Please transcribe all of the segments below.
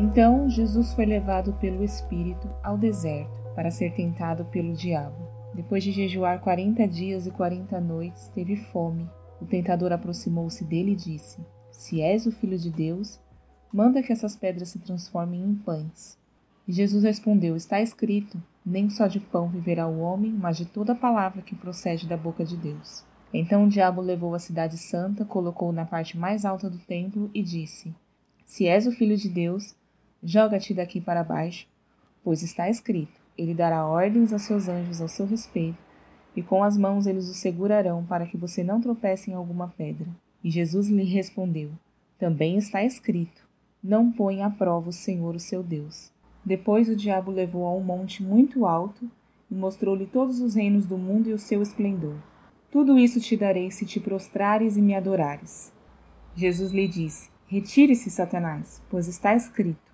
Então Jesus foi levado pelo Espírito ao deserto para ser tentado pelo diabo. Depois de jejuar quarenta dias e quarenta noites, teve fome. O tentador aproximou-se dele e disse: Se és o filho de Deus, manda que essas pedras se transformem em pães. E Jesus respondeu: Está escrito: Nem só de pão viverá o homem, mas de toda palavra que procede da boca de Deus. Então o diabo levou a cidade santa, colocou-o na parte mais alta do templo e disse: Se és o filho de Deus, joga-te daqui para baixo, pois está escrito: Ele dará ordens a seus anjos ao seu respeito, e com as mãos eles o segurarão para que você não tropece em alguma pedra. E Jesus lhe respondeu: Também está escrito: Não põe à prova o Senhor, o seu Deus. Depois o diabo levou a um monte muito alto e mostrou-lhe todos os reinos do mundo e o seu esplendor. Tudo isso te darei se te prostrares e me adorares. Jesus lhe disse: Retire-se, Satanás, pois está escrito: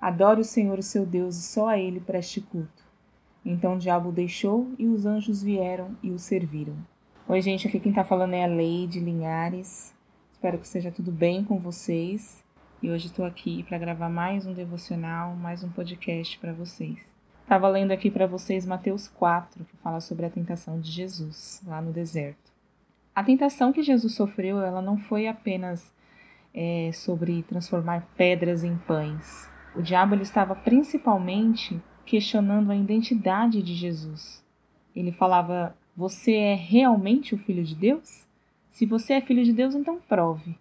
Adore o Senhor, o seu Deus, e só a ele preste culto. Então o diabo o deixou e os anjos vieram e o serviram. Oi, gente, aqui quem tá falando é a Leide Linhares. Espero que seja tudo bem com vocês. E hoje estou aqui para gravar mais um devocional, mais um podcast para vocês. Estava lendo aqui para vocês Mateus 4, que fala sobre a tentação de Jesus lá no deserto. A tentação que Jesus sofreu, ela não foi apenas é, sobre transformar pedras em pães. O diabo ele estava principalmente questionando a identidade de Jesus. Ele falava: Você é realmente o filho de Deus? Se você é filho de Deus, então prove.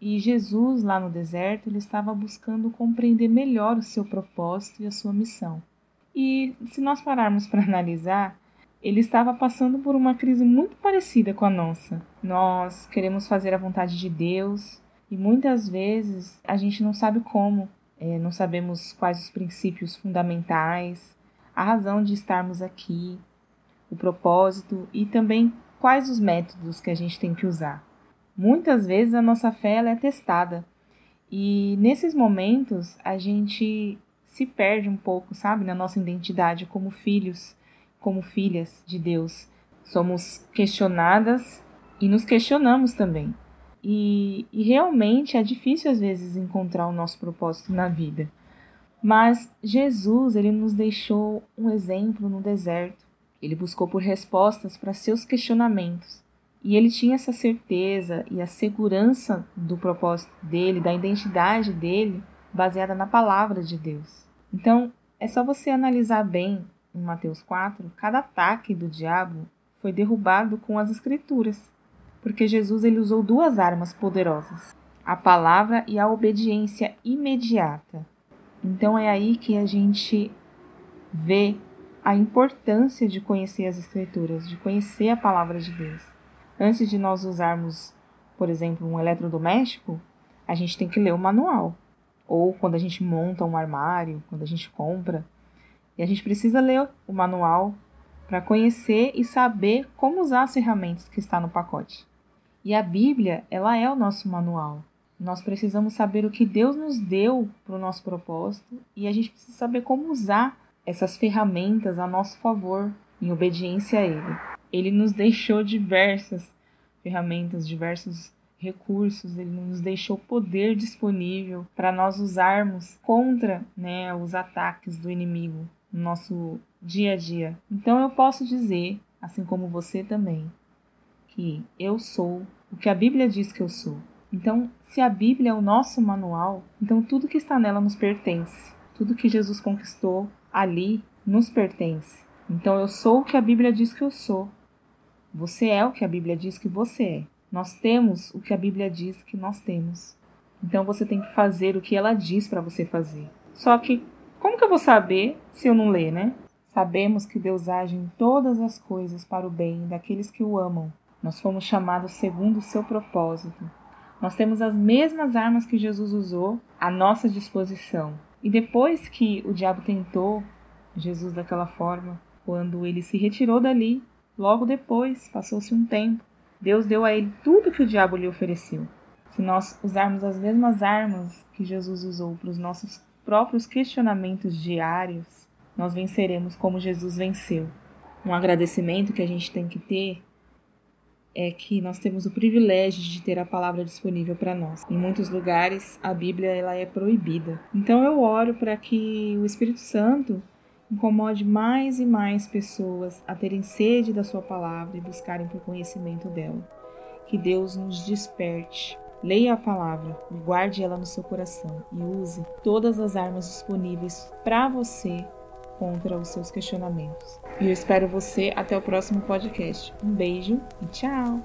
E Jesus, lá no deserto, ele estava buscando compreender melhor o seu propósito e a sua missão. E se nós pararmos para analisar, ele estava passando por uma crise muito parecida com a nossa. Nós queremos fazer a vontade de Deus e muitas vezes a gente não sabe como, é, não sabemos quais os princípios fundamentais, a razão de estarmos aqui, o propósito e também quais os métodos que a gente tem que usar. Muitas vezes a nossa fé é testada e nesses momentos a gente se perde um pouco, sabe, na nossa identidade como filhos, como filhas de Deus. Somos questionadas e nos questionamos também. E, e realmente é difícil às vezes encontrar o nosso propósito na vida. Mas Jesus, ele nos deixou um exemplo no deserto. Ele buscou por respostas para seus questionamentos. E ele tinha essa certeza e a segurança do propósito dele, da identidade dele, baseada na palavra de Deus. Então, é só você analisar bem em Mateus 4, cada ataque do diabo foi derrubado com as escrituras, porque Jesus ele usou duas armas poderosas, a palavra e a obediência imediata. Então é aí que a gente vê a importância de conhecer as escrituras, de conhecer a palavra de Deus. Antes de nós usarmos, por exemplo, um eletrodoméstico, a gente tem que ler o manual ou quando a gente monta um armário, quando a gente compra. E a gente precisa ler o manual para conhecer e saber como usar as ferramentas que está no pacote. E a Bíblia, ela é o nosso manual. Nós precisamos saber o que Deus nos deu para o nosso propósito e a gente precisa saber como usar essas ferramentas a nosso favor, em obediência a Ele. Ele nos deixou diversas ferramentas, diversos recursos, ele nos deixou poder disponível para nós usarmos contra né, os ataques do inimigo no nosso dia a dia. Então eu posso dizer, assim como você também, que eu sou o que a Bíblia diz que eu sou. Então, se a Bíblia é o nosso manual, então tudo que está nela nos pertence. Tudo que Jesus conquistou ali nos pertence. Então eu sou o que a Bíblia diz que eu sou. Você é o que a Bíblia diz que você é. Nós temos o que a Bíblia diz que nós temos. Então você tem que fazer o que ela diz para você fazer. Só que como que eu vou saber se eu não ler, né? Sabemos que Deus age em todas as coisas para o bem daqueles que o amam. Nós fomos chamados segundo o seu propósito. Nós temos as mesmas armas que Jesus usou à nossa disposição. E depois que o diabo tentou Jesus daquela forma, quando ele se retirou dali, logo depois, passou-se um tempo, Deus deu a ele tudo que o diabo lhe ofereceu. Se nós usarmos as mesmas armas que Jesus usou para os nossos próprios questionamentos diários, nós venceremos como Jesus venceu. Um agradecimento que a gente tem que ter é que nós temos o privilégio de ter a palavra disponível para nós. Em muitos lugares a Bíblia ela é proibida. Então eu oro para que o Espírito Santo incomode mais e mais pessoas a terem sede da sua palavra e buscarem por conhecimento dela. Que Deus nos desperte. Leia a palavra, guarde ela no seu coração e use todas as armas disponíveis para você contra os seus questionamentos. E eu espero você até o próximo podcast. Um beijo e tchau!